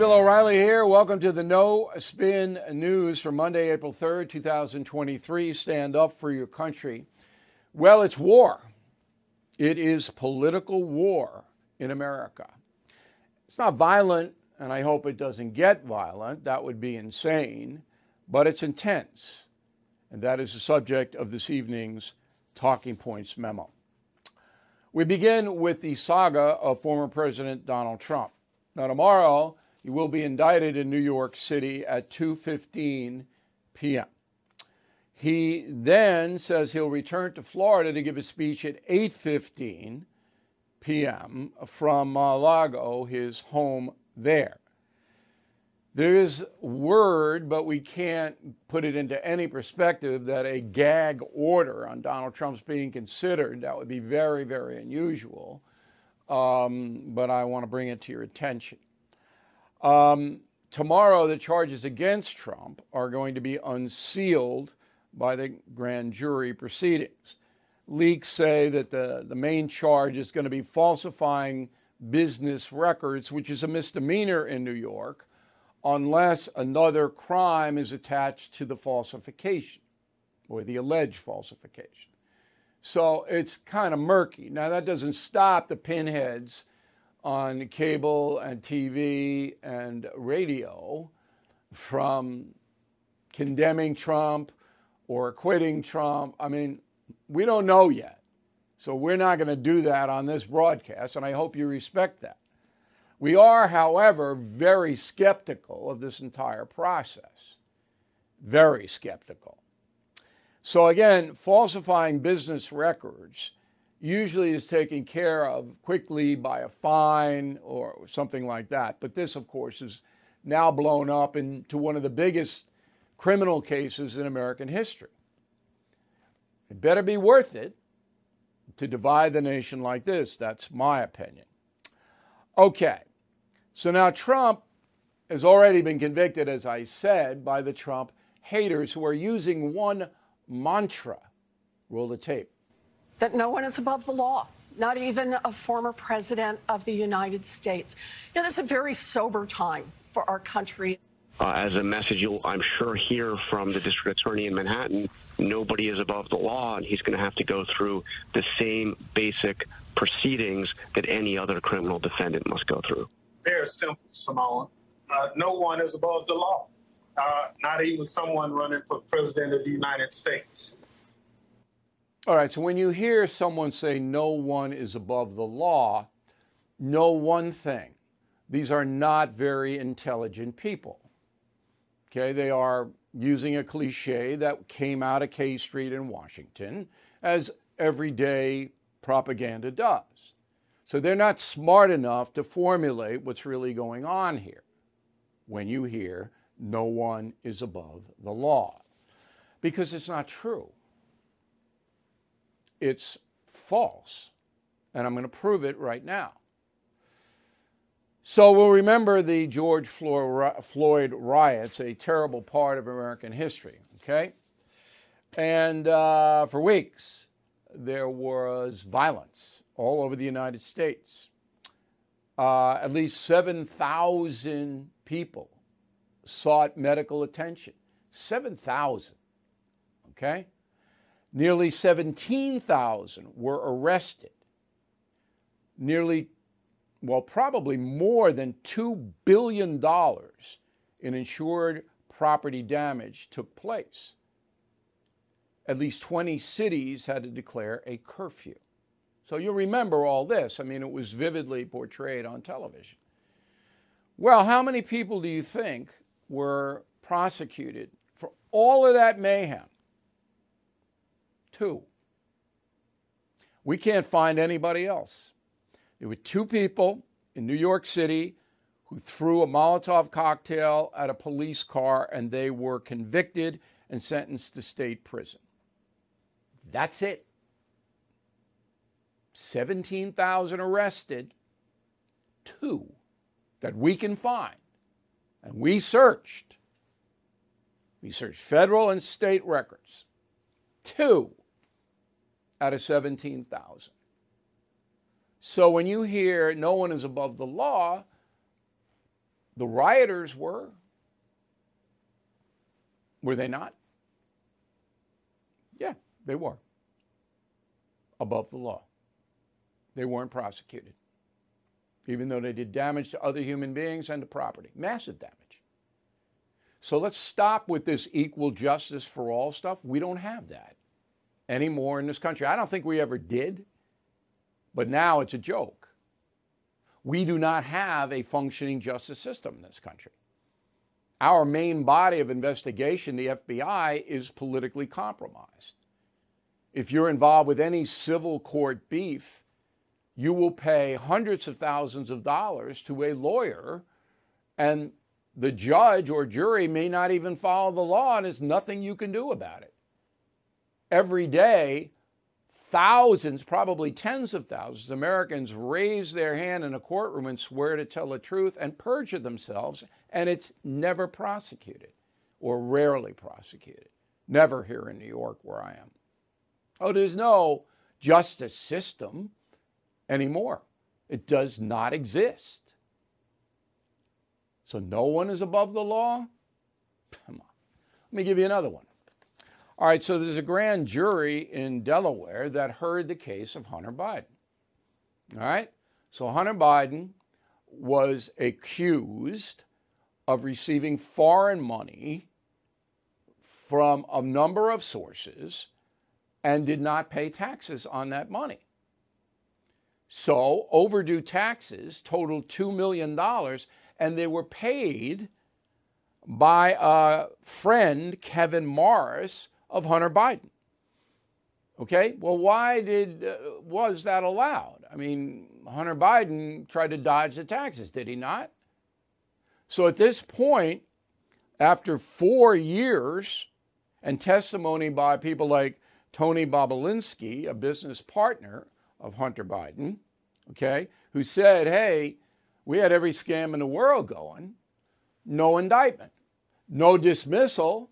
Bill O'Reilly here. Welcome to the No Spin News for Monday, April 3rd, 2023. Stand up for your country. Well, it's war. It is political war in America. It's not violent, and I hope it doesn't get violent. That would be insane, but it's intense. And that is the subject of this evening's Talking Points memo. We begin with the saga of former President Donald Trump. Now, tomorrow, he will be indicted in New York City at 2:15 p.m. He then says he'll return to Florida to give a speech at 8:15 p.m. from Mar-a-Lago, his home there. There is word, but we can't put it into any perspective, that a gag order on Donald Trump's being considered. That would be very, very unusual. Um, but I want to bring it to your attention. Um, tomorrow, the charges against Trump are going to be unsealed by the grand jury proceedings. Leaks say that the, the main charge is going to be falsifying business records, which is a misdemeanor in New York, unless another crime is attached to the falsification or the alleged falsification. So it's kind of murky. Now, that doesn't stop the pinheads on cable and TV and radio from condemning Trump or acquitting Trump. I mean, we don't know yet. So we're not going to do that on this broadcast, and I hope you respect that. We are, however, very skeptical of this entire process. Very skeptical. So, again, falsifying business records usually is taken care of quickly by a fine or something like that. But this, of course, is now blown up into one of the biggest criminal cases in American history. It better be worth it to divide the nation like this. That's my opinion. Okay, so now Trump has already been convicted, as I said, by the Trump haters who are using one mantra. Roll the tape that no one is above the law, not even a former president of the United States. You know, this is a very sober time for our country. Uh, as a message you'll, I'm sure, hear from the district attorney in Manhattan, nobody is above the law, and he's going to have to go through the same basic proceedings that any other criminal defendant must go through. Very simple, Simone. Uh, no one is above the law, uh, not even someone running for president of the United States. All right, so when you hear someone say no one is above the law, know one thing these are not very intelligent people. Okay, they are using a cliche that came out of K Street in Washington, as everyday propaganda does. So they're not smart enough to formulate what's really going on here when you hear no one is above the law, because it's not true it's false. And I'm going to prove it right now. So we'll remember the George Floyd riots, a terrible part of American history, okay? And uh, for weeks, there was violence all over the United States. Uh, at least 7,000 people sought medical attention. 7,000, okay? Nearly 17,000 were arrested. Nearly, well, probably more than $2 billion in insured property damage took place. At least 20 cities had to declare a curfew. So you remember all this. I mean, it was vividly portrayed on television. Well, how many people do you think were prosecuted for all of that mayhem? Two. We can't find anybody else. There were two people in New York City who threw a Molotov cocktail at a police car and they were convicted and sentenced to state prison. That's it. 17,000 arrested, two that we can find. And we searched. We searched federal and state records. Two out of 17,000. So when you hear no one is above the law, The rioters were. Were they not? Yeah, they were. Above the law. They weren't prosecuted, even though they did damage to other human beings and to property. Massive damage. So let's stop with this equal justice for all stuff. We don't have that anymore in this country. I don't think we ever did, but now it's a joke. We do not have a functioning justice system in this country. Our main body of investigation, the FBI, is politically compromised. If you're involved with any civil court beef, you will pay hundreds of thousands of dollars to a lawyer, and the judge or jury may not even follow the law, and there's nothing you can do about it. Every day, thousands, probably tens of thousands of Americans raise their hand in a courtroom and swear to tell the truth and perjure themselves, and it's never prosecuted or rarely prosecuted. Never here in New York, where I am. Oh, there's no justice system anymore. It does not exist. So no one is above the law? Come on. Let me give you another one. All right, so there's a grand jury in Delaware that heard the case of Hunter Biden. All right, so Hunter Biden was accused of receiving foreign money from a number of sources and did not pay taxes on that money. So overdue taxes totaled $2 million, and they were paid by a friend, Kevin Morris, of Hunter Biden. Okay, well, why did uh, was that allowed? I mean, Hunter Biden tried to dodge the taxes, did he not? So at this point, after four years and testimony by people like Tony Bobulinski, a business partner of Hunter Biden, okay, who said, hey, we had every scam in the world going, no indictment, no dismissal,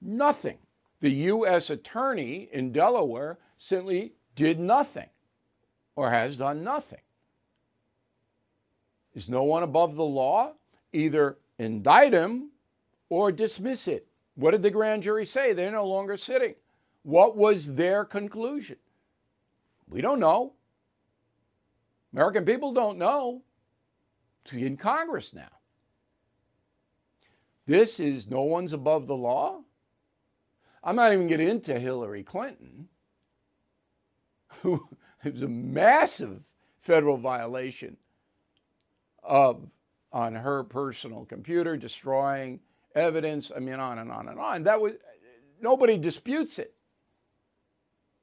nothing the U.S. attorney in Delaware simply did nothing or has done nothing. Is no one above the law? Either indict him or dismiss it. What did the grand jury say? They're no longer sitting. What was their conclusion? We don't know. American people don't know. It's in Congress now. This is no one's above the law. I'm not even getting into Hillary Clinton, who was a massive federal violation of on her personal computer, destroying evidence. I mean, on and on and on. That was nobody disputes it.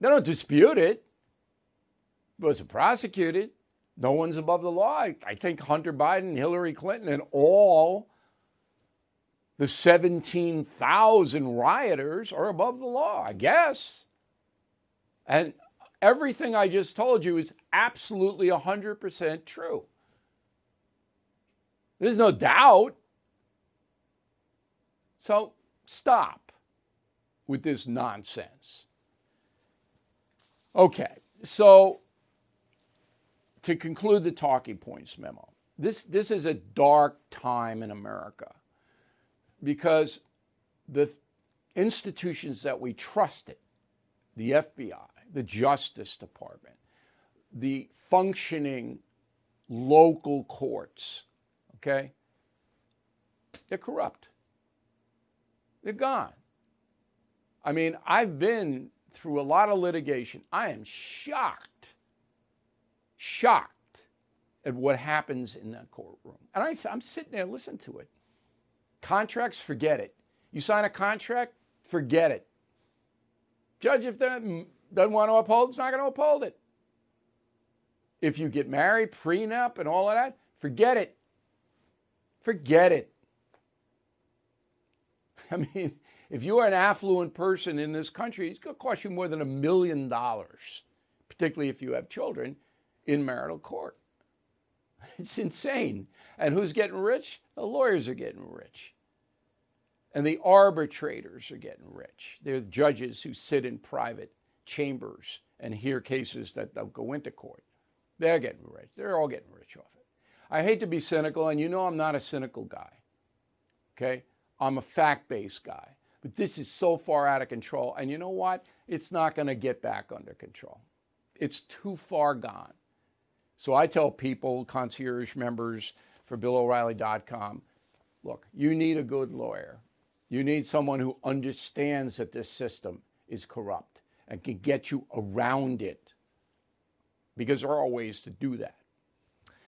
They don't dispute it. It wasn't prosecuted. No one's above the law. I think Hunter Biden, Hillary Clinton, and all the 17,000 rioters are above the law, I guess. And everything I just told you is absolutely 100% true. There's no doubt. So stop with this nonsense. Okay, so to conclude the talking points memo, this, this is a dark time in America because the institutions that we trusted, the FBI, the Justice Department, the functioning local courts, okay, they're corrupt. They're gone. I mean, I've been through a lot of litigation. I am shocked, shocked at what happens in that courtroom. And I, I'm sitting there listening to it. Contracts, forget it. You sign a contract, forget it. Judge, if that doesn't want to uphold, it's not going to uphold it. If you get married, prenup, and all of that, forget it. Forget it. I mean, if you are an affluent person in this country, it's going to cost you more than a million dollars, particularly if you have children, in marital court. It's insane. And who's getting rich? The lawyers are getting rich. And the arbitrators are getting rich. They're judges who sit in private chambers and hear cases that don't go into court. They're getting rich. They're all getting rich off it. I hate to be cynical, and you know I'm not a cynical guy. Okay? I'm a fact based guy. But this is so far out of control. And you know what? It's not going to get back under control. It's too far gone. So I tell people, concierge members for BillO'Reilly.com, look, you need a good lawyer. You need someone who understands that this system is corrupt and can get you around it because there are ways to do that.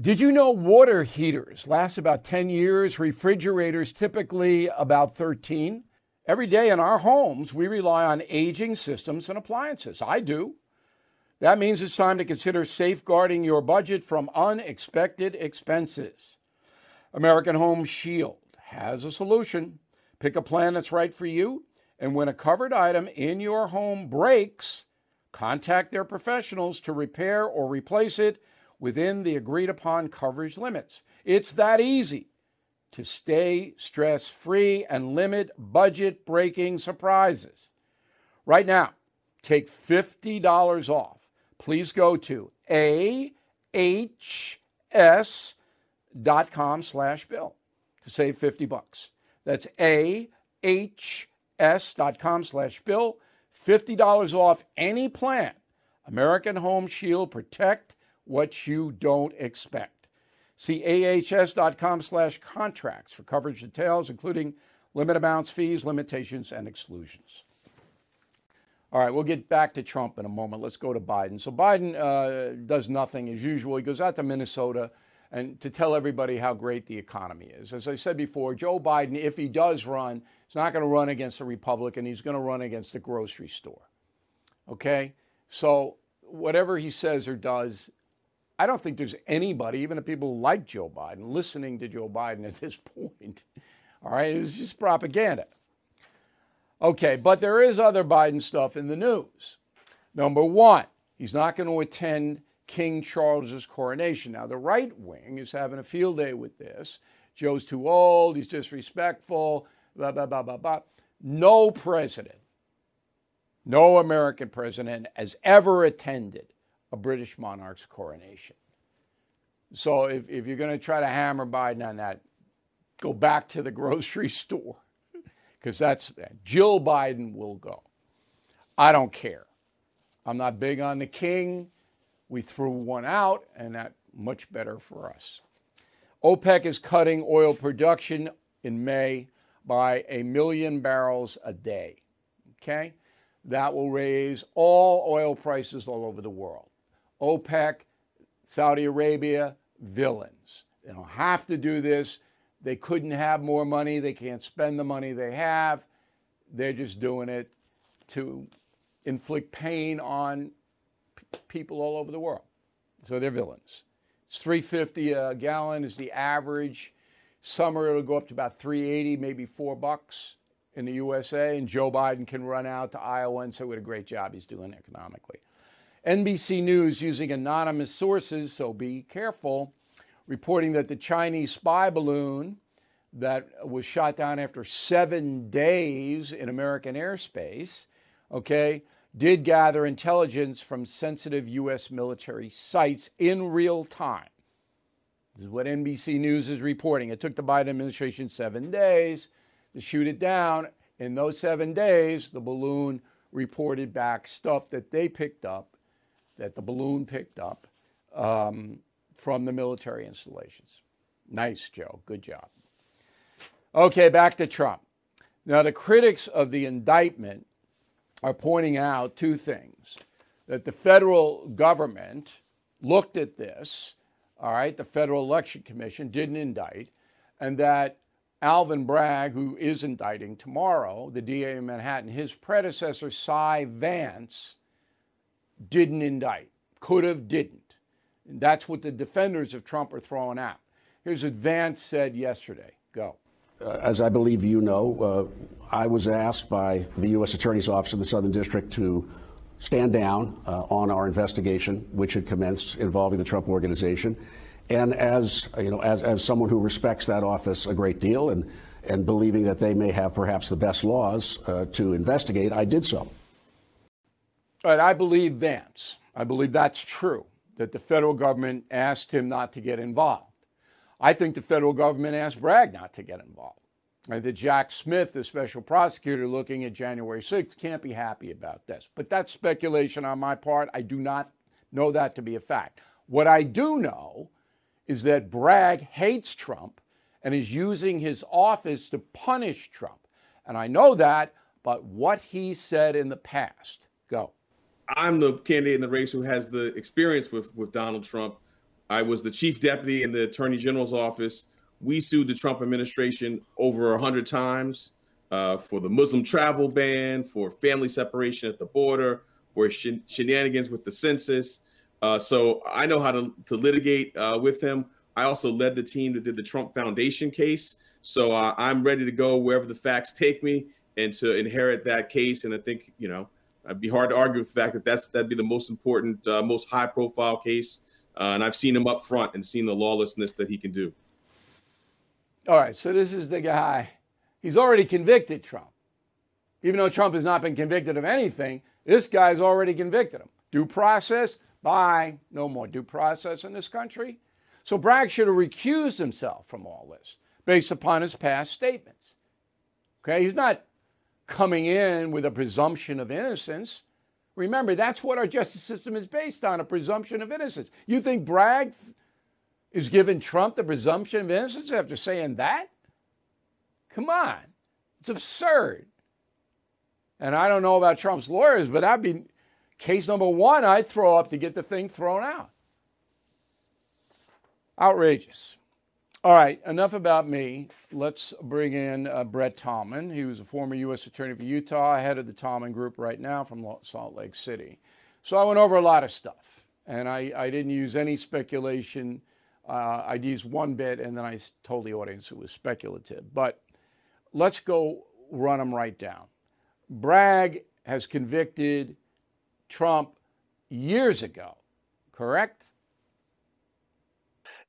Did you know water heaters last about 10 years, refrigerators typically about 13? Every day in our homes, we rely on aging systems and appliances. I do. That means it's time to consider safeguarding your budget from unexpected expenses. American Home Shield has a solution. Pick a plan that's right for you, and when a covered item in your home breaks, contact their professionals to repair or replace it within the agreed upon coverage limits. It's that easy to stay stress free and limit budget breaking surprises. Right now, take $50 off. Please go to ahs.com slash bill to save 50 bucks. That's ahs.com slash bill. $50 off any plan. American Home Shield Protect what you don't expect. See ahs.com slash contracts for coverage details, including limit amounts, fees, limitations, and exclusions. All right, we'll get back to Trump in a moment. Let's go to Biden. So Biden uh, does nothing as usual. He goes out to Minnesota and to tell everybody how great the economy is. As I said before, Joe Biden, if he does run, is not going to run against a Republican. He's going to run against the grocery store. Okay? So whatever he says or does I don't think there's anybody, even the people who like Joe Biden, listening to Joe Biden at this point. All right, it's just propaganda. Okay, but there is other Biden stuff in the news. Number one, he's not going to attend King Charles's coronation. Now, the right wing is having a field day with this. Joe's too old, he's disrespectful, blah, blah, blah, blah, blah. No president, no American president has ever attended a British monarch's coronation. So if, if you're going to try to hammer Biden on that, go back to the grocery store because that's Jill Biden will go. I don't care. I'm not big on the king. We threw one out, and that much better for us. OPEC is cutting oil production in May by a million barrels a day. Okay? That will raise all oil prices all over the world. OPEC, Saudi Arabia, villains. They don't have to do this. They couldn't have more money. They can't spend the money they have. They're just doing it to inflict pain on p- people all over the world. So they're villains. It's 350 a gallon is the average. Summer it'll go up to about 380, maybe 4 bucks in the USA and Joe Biden can run out to Iowa and say what a great job he's doing economically. NBC News, using anonymous sources, so be careful, reporting that the Chinese spy balloon that was shot down after seven days in American airspace, okay, did gather intelligence from sensitive U.S. military sites in real time. This is what NBC News is reporting. It took the Biden administration seven days to shoot it down. In those seven days, the balloon reported back stuff that they picked up that the balloon picked up um, from the military installations. Nice, Joe. Good job. Okay, back to Trump. Now, the critics of the indictment are pointing out two things that the federal government looked at this, all right, the Federal Election Commission didn't indict, and that Alvin Bragg, who is indicting tomorrow, the DA in Manhattan, his predecessor, Cy Vance, didn't indict, could have, didn't. And that's what the defenders of Trump are throwing out. Here's what Vance said yesterday. Go. Uh, as I believe you know, uh, I was asked by the U.S. Attorney's Office in the Southern District to stand down uh, on our investigation, which had commenced involving the Trump Organization. And as you know, as, as someone who respects that office a great deal, and and believing that they may have perhaps the best laws uh, to investigate, I did so. Right, I believe Vance. I believe that's true. That the federal government asked him not to get involved. I think the federal government asked Bragg not to get involved. And that Jack Smith, the special prosecutor looking at January 6th, can't be happy about this. But that's speculation on my part. I do not know that to be a fact. What I do know is that Bragg hates Trump and is using his office to punish Trump. And I know that, but what he said in the past. Go. I'm the candidate in the race who has the experience with, with Donald Trump. I was the chief deputy in the attorney general's office. We sued the Trump administration over a 100 times uh, for the Muslim travel ban, for family separation at the border, for shen- shenanigans with the census. Uh, so I know how to, to litigate uh, with him. I also led the team that did the Trump Foundation case. So I'm ready to go wherever the facts take me and to inherit that case. And I think, you know, it'd be hard to argue with the fact that that's that'd be the most important, uh, most high profile case. Uh, and I've seen him up front and seen the lawlessness that he can do. All right. So this is the guy. He's already convicted Trump. Even though Trump has not been convicted of anything, this guy's already convicted him. Due process, Bye. No more due process in this country. So Bragg should have recused himself from all this based upon his past statements. Okay, he's not coming in with a presumption of innocence. Remember, that's what our justice system is based on a presumption of innocence. You think Bragg is giving Trump the presumption of innocence after saying that? Come on. It's absurd. And I don't know about Trump's lawyers, but I'd be Case number one, I'd throw up to get the thing thrown out. Outrageous. All right, enough about me. Let's bring in uh, Brett Tolman. He was a former U.S. Attorney for Utah, head of the Tolman Group right now from Salt Lake City. So I went over a lot of stuff, and I, I didn't use any speculation. Uh, I used one bit, and then I told the audience it was speculative. But let's go run them right down. Bragg has convicted Trump years ago, correct?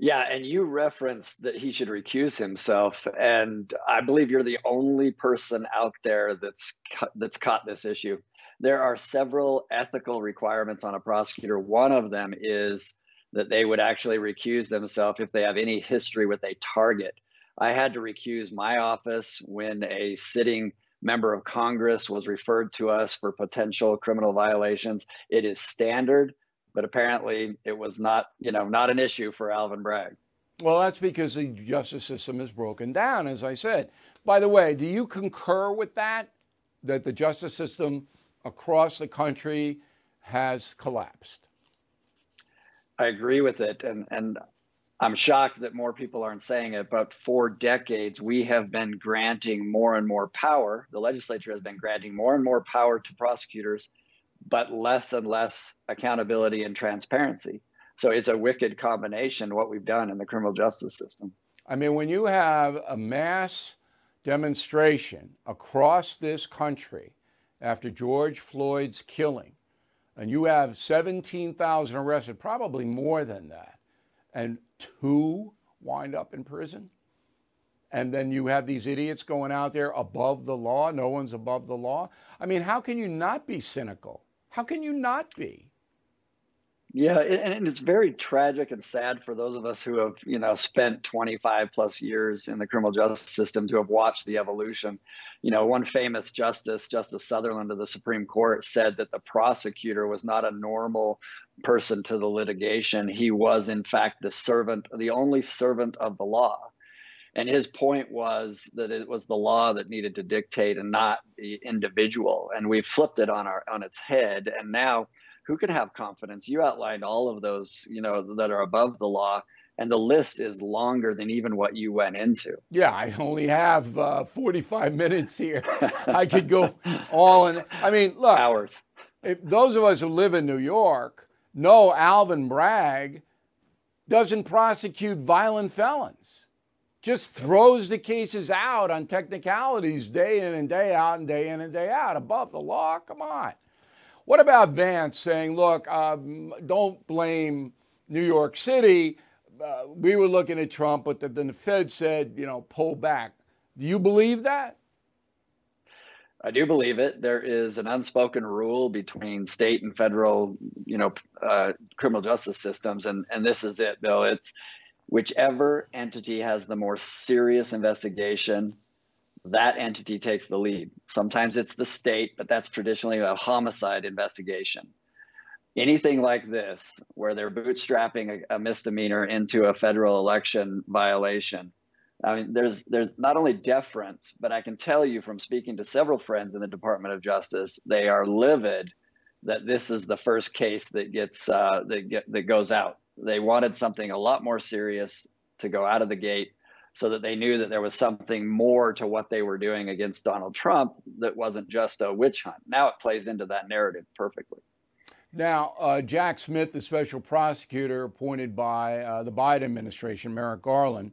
Yeah, and you referenced that he should recuse himself, and I believe you're the only person out there that's that's caught this issue. There are several ethical requirements on a prosecutor. One of them is that they would actually recuse themselves if they have any history with a target. I had to recuse my office when a sitting member of Congress was referred to us for potential criminal violations. It is standard, but apparently it was not, you know, not an issue for Alvin Bragg. Well, that's because the justice system is broken down, as I said. By the way, do you concur with that? That the justice system across the country has collapsed? I agree with it. And, and I'm shocked that more people aren't saying it, but for decades, we have been granting more and more power. The legislature has been granting more and more power to prosecutors, but less and less accountability and transparency. So it's a wicked combination, what we've done in the criminal justice system. I mean, when you have a mass demonstration across this country after George Floyd's killing, and you have 17,000 arrested, probably more than that and two wind up in prison. And then you have these idiots going out there above the law. No one's above the law. I mean, how can you not be cynical? How can you not be? Yeah, and it's very tragic and sad for those of us who have, you know, spent 25 plus years in the criminal justice system to have watched the evolution. You know, one famous justice, Justice Sutherland of the Supreme Court, said that the prosecutor was not a normal person to the litigation. He was, in fact, the servant, the only servant of the law. And his point was that it was the law that needed to dictate and not the individual. And we flipped it on our on its head. And now who can have confidence? You outlined all of those, you know, that are above the law, and the list is longer than even what you went into. Yeah, I only have uh, 45 minutes here. I could go all in. I mean, look, hours. If those of us who live in New York know Alvin Bragg doesn't prosecute violent felons, just throws the cases out on technicalities day in and day out and day in and day out above the law. Come on. What about Vance saying, look, um, don't blame New York City? Uh, we were looking at Trump, but then the Fed said, you know, pull back. Do you believe that? I do believe it. There is an unspoken rule between state and federal, you know, uh, criminal justice systems, and and this is it, Bill. It's whichever entity has the more serious investigation that entity takes the lead. Sometimes it's the state, but that's traditionally a homicide investigation. Anything like this, where they're bootstrapping a, a misdemeanor into a federal election violation, I mean, there's there's not only deference, but I can tell you from speaking to several friends in the Department of Justice, they are livid that this is the first case that gets uh, that get, that goes out. They wanted something a lot more serious to go out of the gate so that they knew that there was something more to what they were doing against Donald Trump that wasn't just a witch hunt. Now it plays into that narrative perfectly. Now, uh, Jack Smith, the special prosecutor appointed by uh, the Biden administration, Merrick Garland,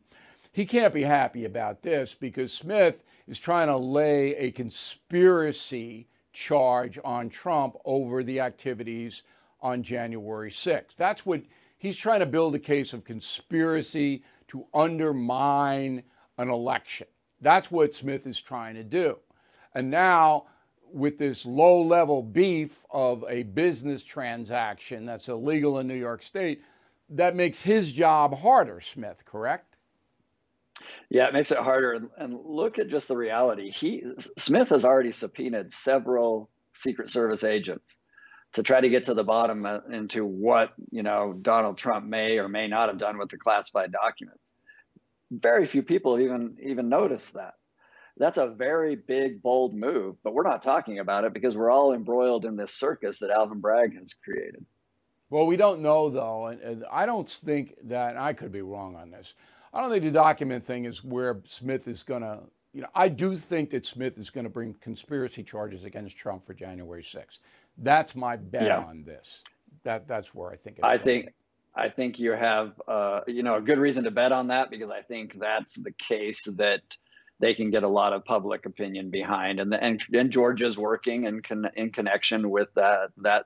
he can't be happy about this because Smith is trying to lay a conspiracy charge on Trump over the activities on January 6th. That's what he's trying to build a case of conspiracy to undermine an election. That's what Smith is trying to do. And now, with this low level beef of a business transaction that's illegal in New York State, that makes his job harder, Smith, correct? Yeah, it makes it harder. And look at just the reality. He Smith has already subpoenaed several Secret Service agents to try to get to the bottom uh, into what you know Donald Trump may or may not have done with the classified documents. Very few people even even noticed that. That's a very big, bold move, but we're not talking about it because we're all embroiled in this circus that Alvin Bragg has created. Well, we don't know though, and, and I don't think that I could be wrong on this. I don't think the document thing is where Smith is going to. You know, I do think that Smith is going to bring conspiracy charges against Trump for January 6th. That's my bet yeah. on this. That that's where I think. I think. I think you have, uh, you know, a good reason to bet on that because I think that's the case that they can get a lot of public opinion behind, and the, and, and Georgia's working in con, in connection with that that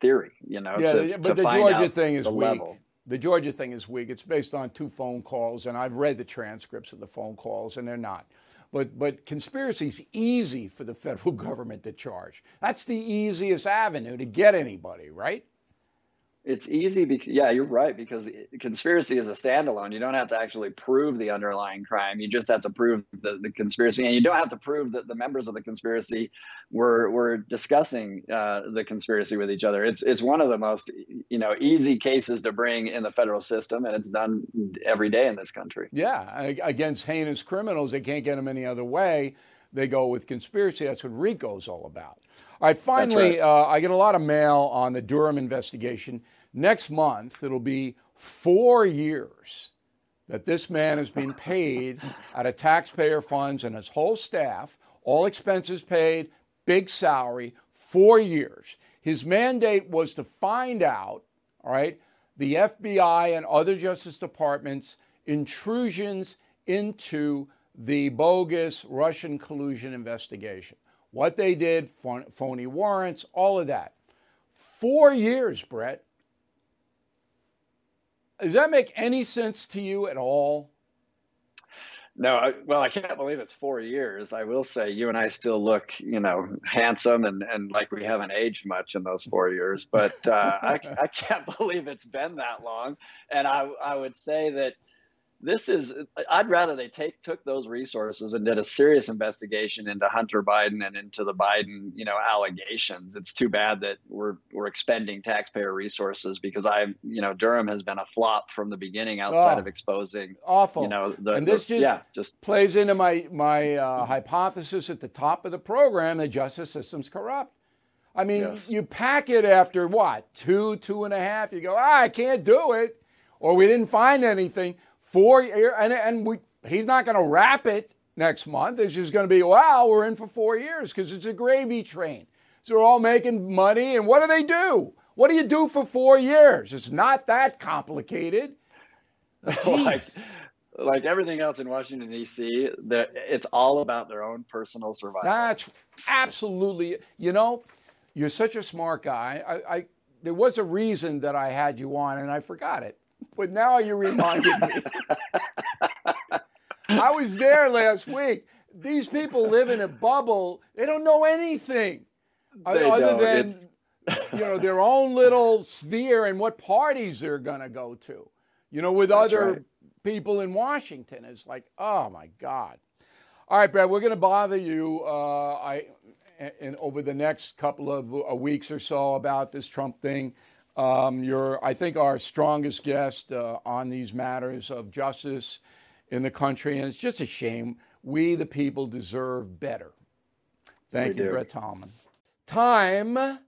theory. You know, yeah, to, but to the Georgia thing is weak. Level. The Georgia thing is weak. It's based on two phone calls, and I've read the transcripts of the phone calls, and they're not. But but conspiracy is easy for the federal government to charge. That's the easiest avenue to get anybody, right? It's easy because yeah, you're right because conspiracy is a standalone. You don't have to actually prove the underlying crime. You just have to prove the, the conspiracy, and you don't have to prove that the members of the conspiracy were were discussing uh, the conspiracy with each other. It's it's one of the most you know easy cases to bring in the federal system, and it's done every day in this country. Yeah, against heinous criminals, they can't get them any other way. They go with conspiracy. That's what RICO's all about. All right, finally, right. Uh, I get a lot of mail on the Durham investigation. Next month, it'll be four years that this man has been paid out of taxpayer funds and his whole staff, all expenses paid, big salary, four years. His mandate was to find out, all right, the FBI and other Justice Departments intrusions into the bogus Russian collusion investigation what they did, phony warrants, all of that. Four years, Brett. Does that make any sense to you at all? No, well, I can't believe it's four years. I will say, you and I still look, you know, handsome and, and like we haven't aged much in those four years. But uh, I, I can't believe it's been that long. And I, I would say that this is i'd rather they take took those resources and did a serious investigation into hunter biden and into the biden you know allegations. It's too bad that we're we're expending taxpayer resources because i you know durham has been a flop from the beginning outside oh, of exposing awful. you know the, and this the, just yeah just plays into my my uh, hypothesis at the top of the program the justice system's corrupt. I mean yes. you pack it after what? Two two and a half you go ah, i can't do it or we didn't find anything four year, and and we he's not going to wrap it next month. It's just going to be wow, we're in for four years because it's a gravy train. So we're all making money, and what do they do? What do you do for four years? It's not that complicated. like, like everything else in Washington D.C., it's all about their own personal survival. That's absolutely. You know, you're such a smart guy. I, I there was a reason that I had you on, and I forgot it but now you reminded me. I was there last week. These people live in a bubble. They don't know anything they other don't. than it's... you know their own little sphere and what parties they're going to go to. You know, with That's other right. people in Washington, it's like, oh my God. All right, Brad, we're going to bother you. Uh, I in over the next couple of uh, weeks or so about this Trump thing. Um, you're, I think, our strongest guest uh, on these matters of justice in the country, and it's just a shame. We, the people, deserve better. Thank we you, do. Brett Tolman. Time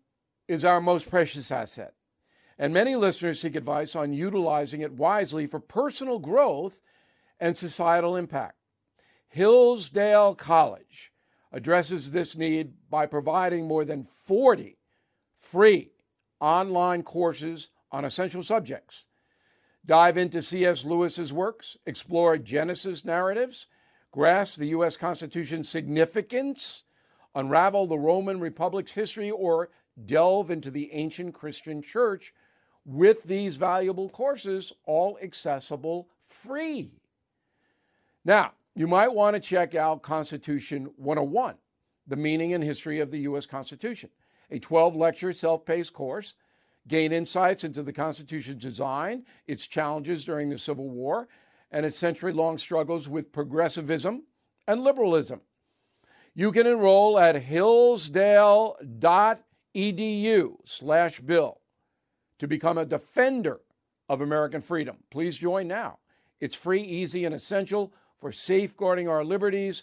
is our most precious asset, and many listeners seek advice on utilizing it wisely for personal growth and societal impact. Hillsdale College addresses this need by providing more than 40 free online courses on essential subjects. Dive into C.S. Lewis's works, explore Genesis narratives, grasp the U.S. Constitution's significance, unravel the Roman Republic's history, or delve into the ancient Christian church with these valuable courses, all accessible free. Now, you might want to check out Constitution 101, the meaning and history of the U.S. Constitution a 12 lecture self paced course. Gain insights into the Constitution's design, its challenges during the Civil War, and its century long struggles with progressivism and liberalism. You can enroll at hillsdale.edu slash bill to become a defender of American freedom. Please join now. It's free, easy, and essential for safeguarding our liberties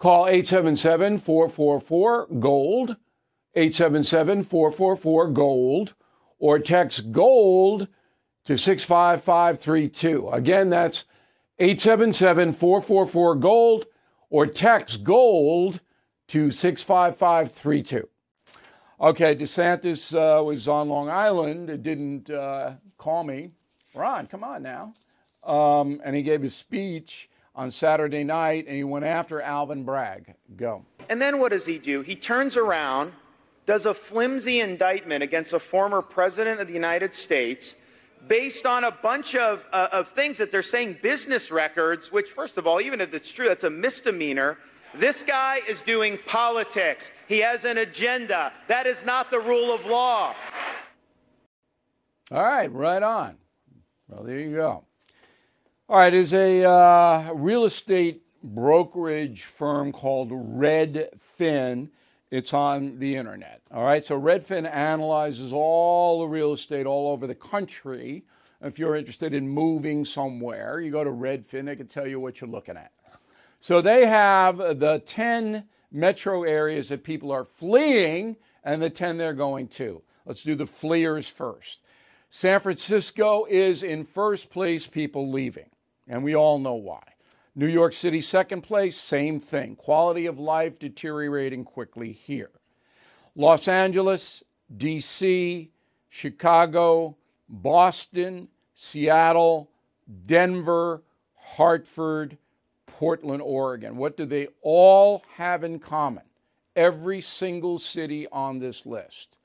Call 877 444 GOLD, 877 444 GOLD, or text GOLD to 65532. Again, that's 877 444 GOLD, or text GOLD to 65532. Okay, DeSantis uh, was on Long Island. It didn't uh, call me. Ron, come on now. Um, and he gave his speech on Saturday night and he went after Alvin Bragg. Go. And then what does he do? He turns around, does a flimsy indictment against a former president of the United States based on a bunch of, uh, of things that they're saying business records, which, first of all, even if it's true, that's a misdemeanor. This guy is doing politics. He has an agenda. That is not the rule of law. All right, right on. Well, there you go. All right, there's a uh, real estate brokerage firm called Redfin. It's on the internet. All right, so Redfin analyzes all the real estate all over the country. If you're interested in moving somewhere, you go to Redfin, they can tell you what you're looking at. So they have the 10 metro areas that people are fleeing and the 10 they're going to. Let's do the fleers first. San Francisco is in first place, people leaving, and we all know why. New York City, second place, same thing. Quality of life deteriorating quickly here. Los Angeles, DC, Chicago, Boston, Seattle, Denver, Hartford, Portland, Oregon. What do they all have in common? Every single city on this list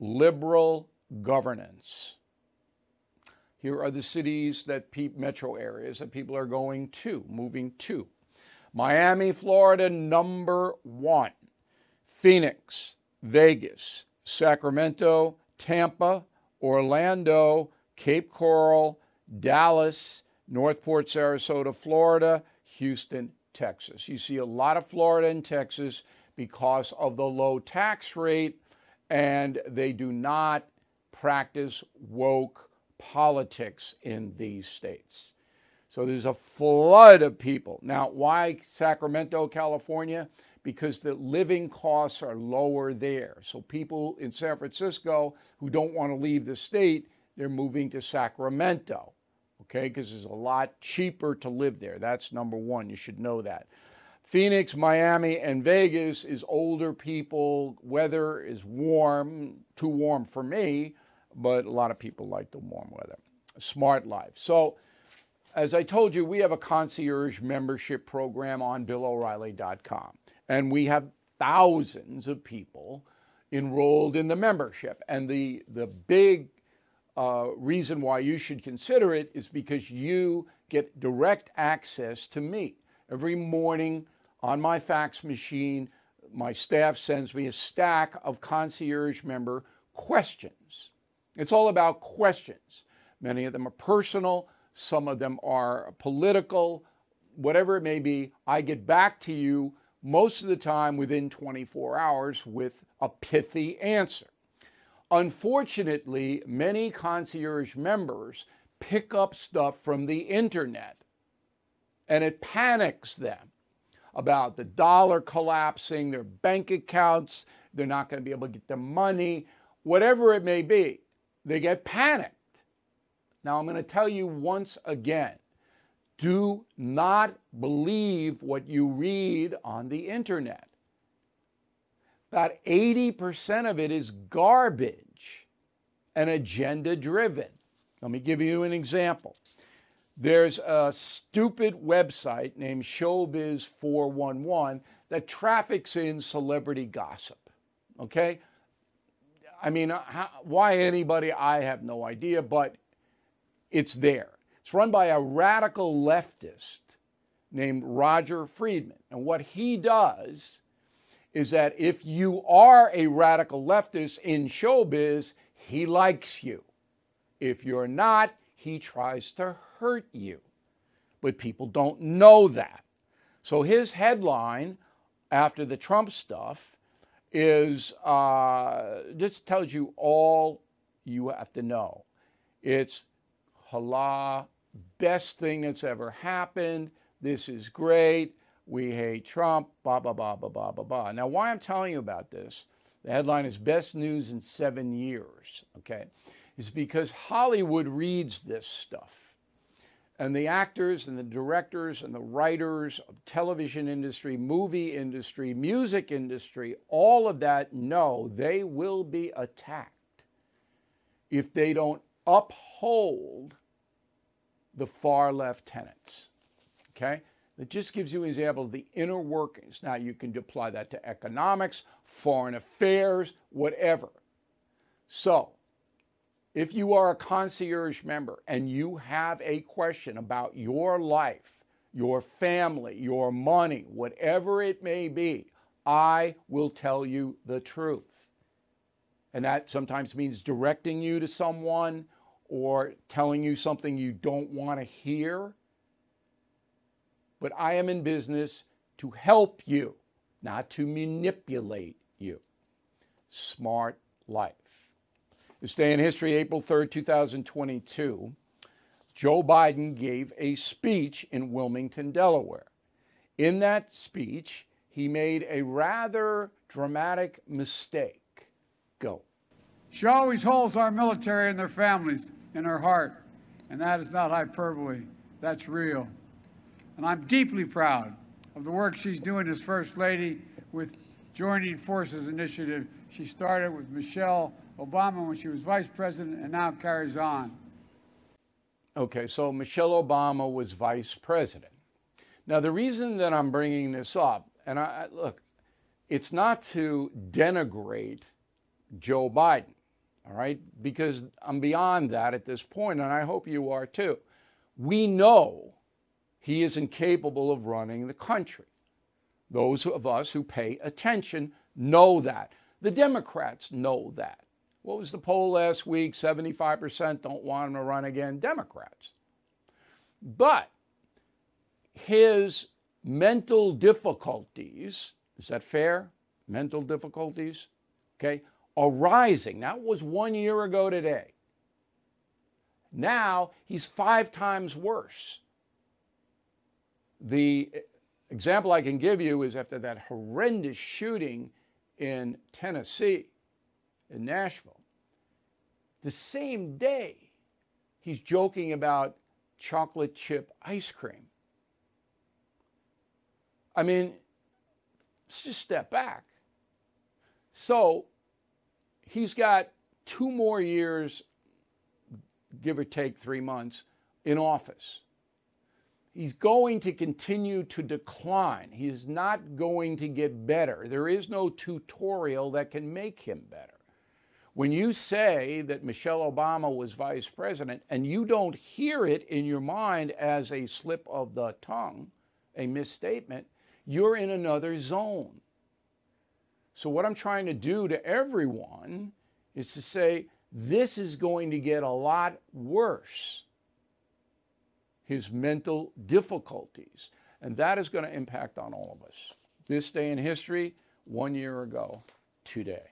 liberal governance. Here are the cities that pe- metro areas that people are going to, moving to. Miami, Florida, number one. Phoenix, Vegas, Sacramento, Tampa, Orlando, Cape Coral, Dallas, Northport, Sarasota, Florida, Houston, Texas. You see a lot of Florida and Texas because of the low tax rate, and they do not practice woke politics in these states. So there's a flood of people. Now, why Sacramento, California? Because the living costs are lower there. So people in San Francisco who don't want to leave the state, they're moving to Sacramento, okay? Because it's a lot cheaper to live there. That's number one. You should know that. Phoenix, Miami, and Vegas is older people. Weather is warm, too warm for me, but a lot of people like the warm weather. Smart life. So, as I told you, we have a concierge membership program on BillO'Reilly.com, and we have thousands of people enrolled in the membership. And the, the big uh, reason why you should consider it is because you get direct access to me. Every morning on my fax machine, my staff sends me a stack of concierge member questions. It's all about questions. Many of them are personal, some of them are political, whatever it may be. I get back to you most of the time within 24 hours with a pithy answer. Unfortunately, many concierge members pick up stuff from the internet and it panics them about the dollar collapsing, their bank accounts, they're not going to be able to get their money, whatever it may be. They get panicked. Now, I'm going to tell you once again do not believe what you read on the internet. About 80% of it is garbage and agenda driven. Let me give you an example. There's a stupid website named Showbiz 411 that traffics in celebrity gossip. Okay? I mean, uh, how, why anybody, I have no idea, but it's there. It's run by a radical leftist named Roger Friedman. And what he does is that if you are a radical leftist in showbiz, he likes you. If you're not, he tries to hurt you. But people don't know that. So his headline after the Trump stuff is uh, just tells you all you have to know. It's Hala, best thing that's ever happened. This is great. We hate Trump, blah, blah, blah, blah, blah, blah, blah. Now, why I'm telling you about this, the headline is Best News in Seven Years, okay, is because Hollywood reads this stuff. And the actors and the directors and the writers of television industry, movie industry, music industry, all of that know they will be attacked if they don't uphold the far left tenets. Okay? That just gives you an example of the inner workings. Now, you can apply that to economics, foreign affairs, whatever. So, if you are a concierge member and you have a question about your life, your family, your money, whatever it may be, I will tell you the truth. And that sometimes means directing you to someone or telling you something you don't want to hear. but I am in business to help you, not to manipulate you. Smart life. This day in history, April 3rd, 2022, Joe Biden gave a speech in Wilmington, Delaware. In that speech, he made a rather dramatic mistake. Go. She always holds our military and their families in her heart, and that is not hyperbole, that's real. And I'm deeply proud of the work she's doing as First Lady with Joining Forces Initiative. She started with Michelle Obama when she was Vice President and now carries on. Okay, so Michelle Obama was Vice President. Now, the reason that I'm bringing this up, and I look, it's not to denigrate Joe Biden, all right, because I'm beyond that at this point, and I hope you are too. We know he is incapable of running the country. Those of us who pay attention know that. The Democrats know that. What was the poll last week? 75% don't want him to run again. Democrats. But his mental difficulties, is that fair? Mental difficulties, okay, are rising. That was one year ago today. Now he's five times worse. The example I can give you is after that horrendous shooting in Tennessee, in Nashville, the same day he's joking about chocolate chip ice cream. I mean, let's just step back. So he's got two more years, give or take three months, in office. He's going to continue to decline. He's not going to get better. There is no tutorial that can make him better. When you say that Michelle Obama was vice president and you don't hear it in your mind as a slip of the tongue, a misstatement, you're in another zone. So, what I'm trying to do to everyone is to say this is going to get a lot worse. His mental difficulties. And that is going to impact on all of us. This day in history, one year ago, today.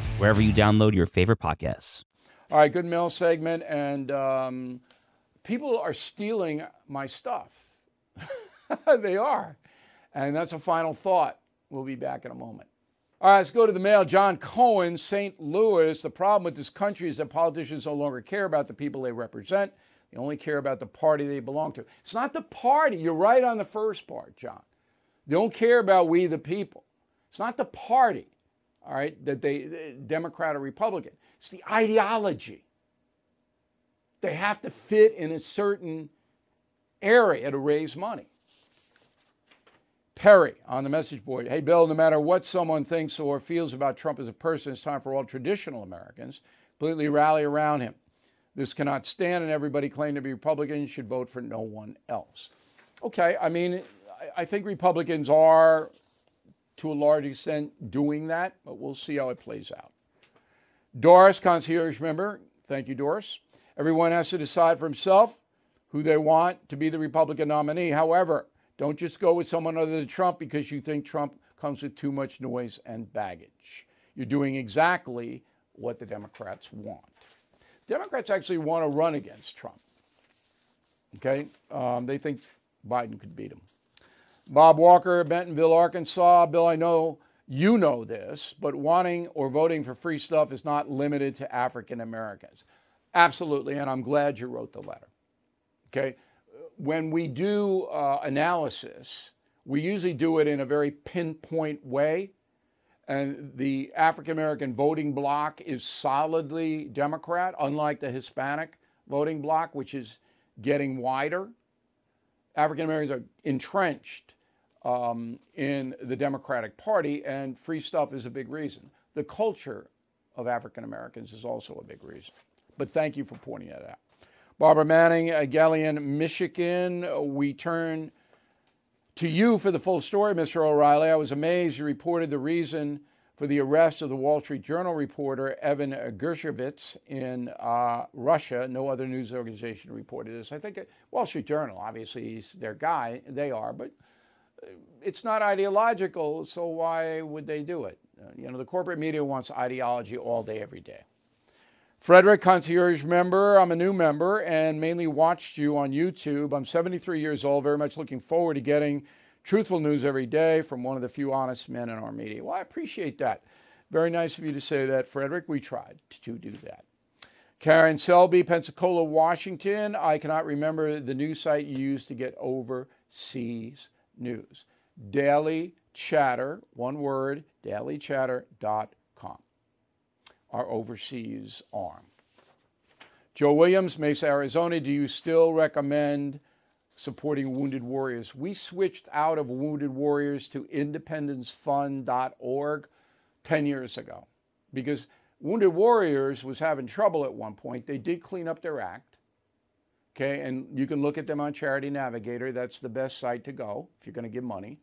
wherever you download your favorite podcasts. All right, good mail segment. And um, people are stealing my stuff. they are. And that's a final thought. We'll be back in a moment. All right, let's go to the mail. John Cohen, St. Louis. The problem with this country is that politicians no longer care about the people they represent. They only care about the party they belong to. It's not the party. You're right on the first part, John. They don't care about we the people. It's not the party all right, that they, uh, Democrat or Republican. It's the ideology. They have to fit in a certain area to raise money. Perry on the message board. Hey, Bill, no matter what someone thinks or feels about Trump as a person, it's time for all traditional Americans completely rally around him. This cannot stand, and everybody claiming to be Republicans should vote for no one else. Okay, I mean, I think Republicans are to a large extent doing that, but we'll see how it plays out. Doris, concierge member, thank you, Doris. Everyone has to decide for himself who they want to be the Republican nominee. However, don't just go with someone other than Trump because you think Trump comes with too much noise and baggage. You're doing exactly what the Democrats want. Democrats actually want to run against Trump. Okay? Um, they think Biden could beat him. Bob Walker, Bentonville, Arkansas. Bill, I know you know this, but wanting or voting for free stuff is not limited to African Americans. Absolutely, and I'm glad you wrote the letter. Okay? When we do uh, analysis, we usually do it in a very pinpoint way. And the African American voting bloc is solidly Democrat, unlike the Hispanic voting bloc, which is getting wider. African Americans are entrenched um, in the Democratic Party, and free stuff is a big reason. The culture of African Americans is also a big reason. But thank you for pointing that out. Barbara Manning, uh, Galion, Michigan. We turn to you for the full story, Mr. O'Reilly. I was amazed you reported the reason for the arrest of the Wall Street Journal reporter Evan Gershkovich in uh, Russia. No other news organization reported this. I think Wall Street Journal, obviously, is their guy. They are, but uh, it's not ideological, so why would they do it? Uh, you know, the corporate media wants ideology all day, every day. Frederick, concierge member. I'm a new member and mainly watched you on YouTube. I'm 73 years old, very much looking forward to getting truthful news every day from one of the few honest men in our media. Well, I appreciate that. Very nice of you to say that, Frederick. We tried to do that. Karen Selby, Pensacola, Washington. I cannot remember the news site you used to get overseas news. Daily Chatter, one word, dailychatter.com. Our overseas arm. Joe Williams, Mesa, Arizona. Do you still recommend supporting Wounded Warriors. We switched out of Wounded Warriors to independencefund.org 10 years ago because Wounded Warriors was having trouble at one point. They did clean up their act. Okay, and you can look at them on Charity Navigator. That's the best site to go if you're going to give money.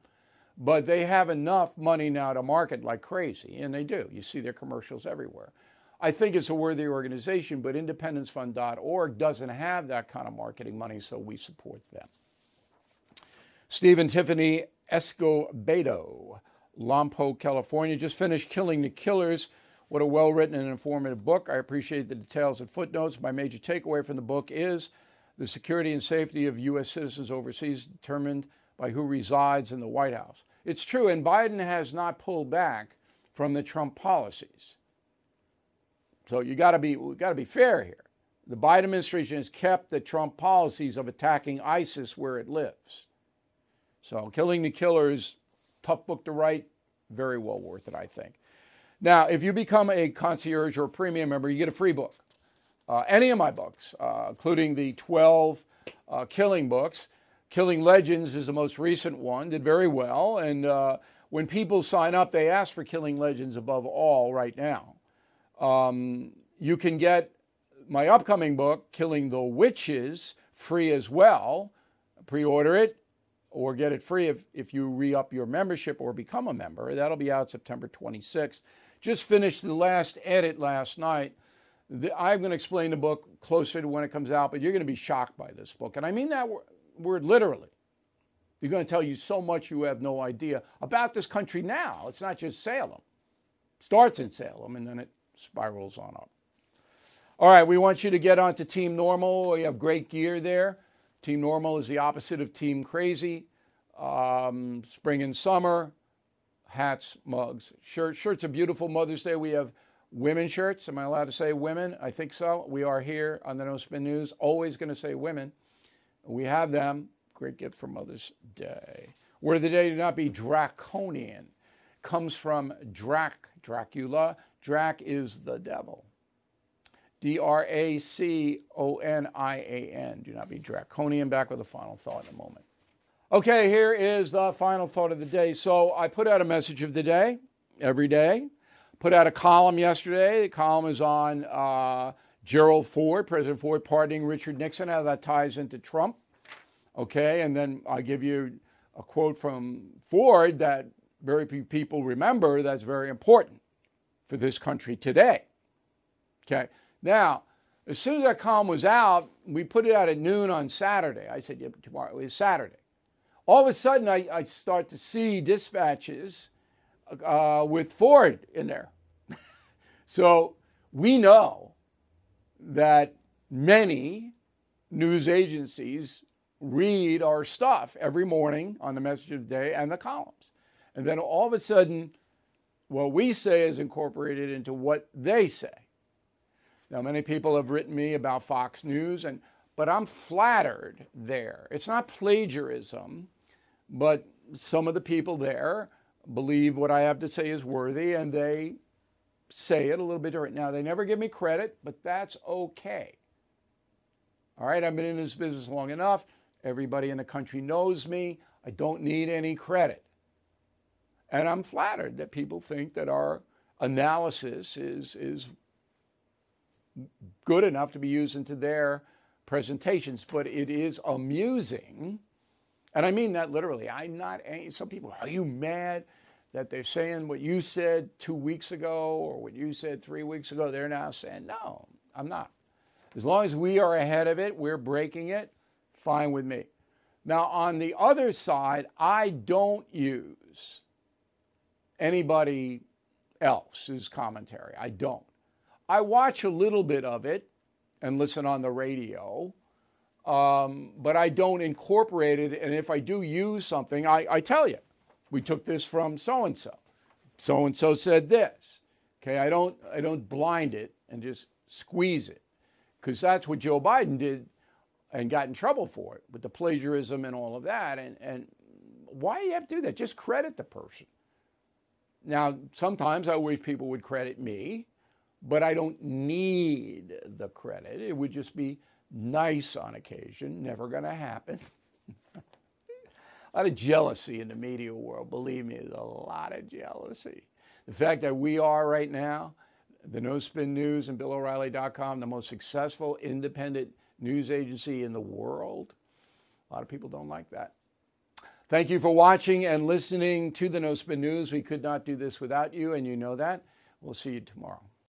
But they have enough money now to market like crazy, and they do. You see their commercials everywhere. I think it's a worthy organization, but independencefund.org doesn't have that kind of marketing money, so we support them. Stephen Tiffany Escobedo, Lompoc, California, just finished Killing the Killers. What a well written and informative book. I appreciate the details and footnotes. My major takeaway from the book is the security and safety of U.S. citizens overseas determined by who resides in the White House. It's true, and Biden has not pulled back from the Trump policies. So you got to be we got to be fair here. The Biden administration has kept the Trump policies of attacking ISIS where it lives. So killing the killers, tough book to write, very well worth it, I think. Now, if you become a concierge or a premium member, you get a free book. Uh, any of my books, uh, including the 12 uh, killing books. Killing Legends is the most recent one, did very well. And uh, when people sign up, they ask for Killing Legends above all right now. Um, you can get my upcoming book, Killing the Witches, free as well. Pre order it or get it free if, if you re up your membership or become a member. That'll be out September 26th. Just finished the last edit last night. The, I'm going to explain the book closer to when it comes out, but you're going to be shocked by this book. And I mean that word literally. They're going to tell you so much you have no idea about this country now. It's not just Salem. Starts in Salem and then it spirals on up. All right, we want you to get onto Team Normal. We have great gear there. Team Normal is the opposite of Team Crazy. Um, spring and summer, hats, mugs, shirts. Shirts are beautiful. Mother's Day, we have women shirts. Am I allowed to say women? I think so. We are here on the No Spin News, always going to say women. We have them. Great gift for Mother's Day. Word of the day to not be draconian comes from Drac, Dracula, Drac is the devil. D R A C O N I A N. Do not be draconian. Back with a final thought in a moment. Okay, here is the final thought of the day. So I put out a message of the day every day. Put out a column yesterday. The column is on uh, Gerald Ford, President Ford pardoning Richard Nixon, how that ties into Trump. Okay, and then I give you a quote from Ford that very few people remember that's very important for this country today. Okay. Now, as soon as that column was out, we put it out at noon on Saturday. I said, yeah, tomorrow is Saturday. All of a sudden, I, I start to see dispatches uh, with Ford in there. so we know that many news agencies read our stuff every morning on the message of the day and the columns. And then all of a sudden, what we say is incorporated into what they say. Now, many people have written me about Fox News, and but I'm flattered there. It's not plagiarism, but some of the people there believe what I have to say is worthy, and they say it a little bit different. Now, they never give me credit, but that's okay. All right, I've been in this business long enough. Everybody in the country knows me. I don't need any credit. And I'm flattered that people think that our analysis is, is good enough to be used into their presentations, but it is amusing. And I mean that literally. I'm not, some people, are you mad that they're saying what you said two weeks ago or what you said three weeks ago? They're now saying, no, I'm not. As long as we are ahead of it, we're breaking it, fine with me. Now, on the other side, I don't use anybody else's commentary. I don't. I watch a little bit of it and listen on the radio, um, but I don't incorporate it. And if I do use something, I, I tell you, we took this from so and so. So and so said this. Okay, I don't I don't blind it and just squeeze it, because that's what Joe Biden did, and got in trouble for it with the plagiarism and all of that. And and why do you have to do that? Just credit the person. Now, sometimes I wish people would credit me, but I don't need the credit. It would just be nice on occasion, never going to happen. a lot of jealousy in the media world. Believe me, there's a lot of jealousy. The fact that we are right now, the No Spin News and BillO'Reilly.com, the most successful independent news agency in the world, a lot of people don't like that. Thank you for watching and listening to the No Spin News. We could not do this without you, and you know that. We'll see you tomorrow.